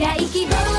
未来希望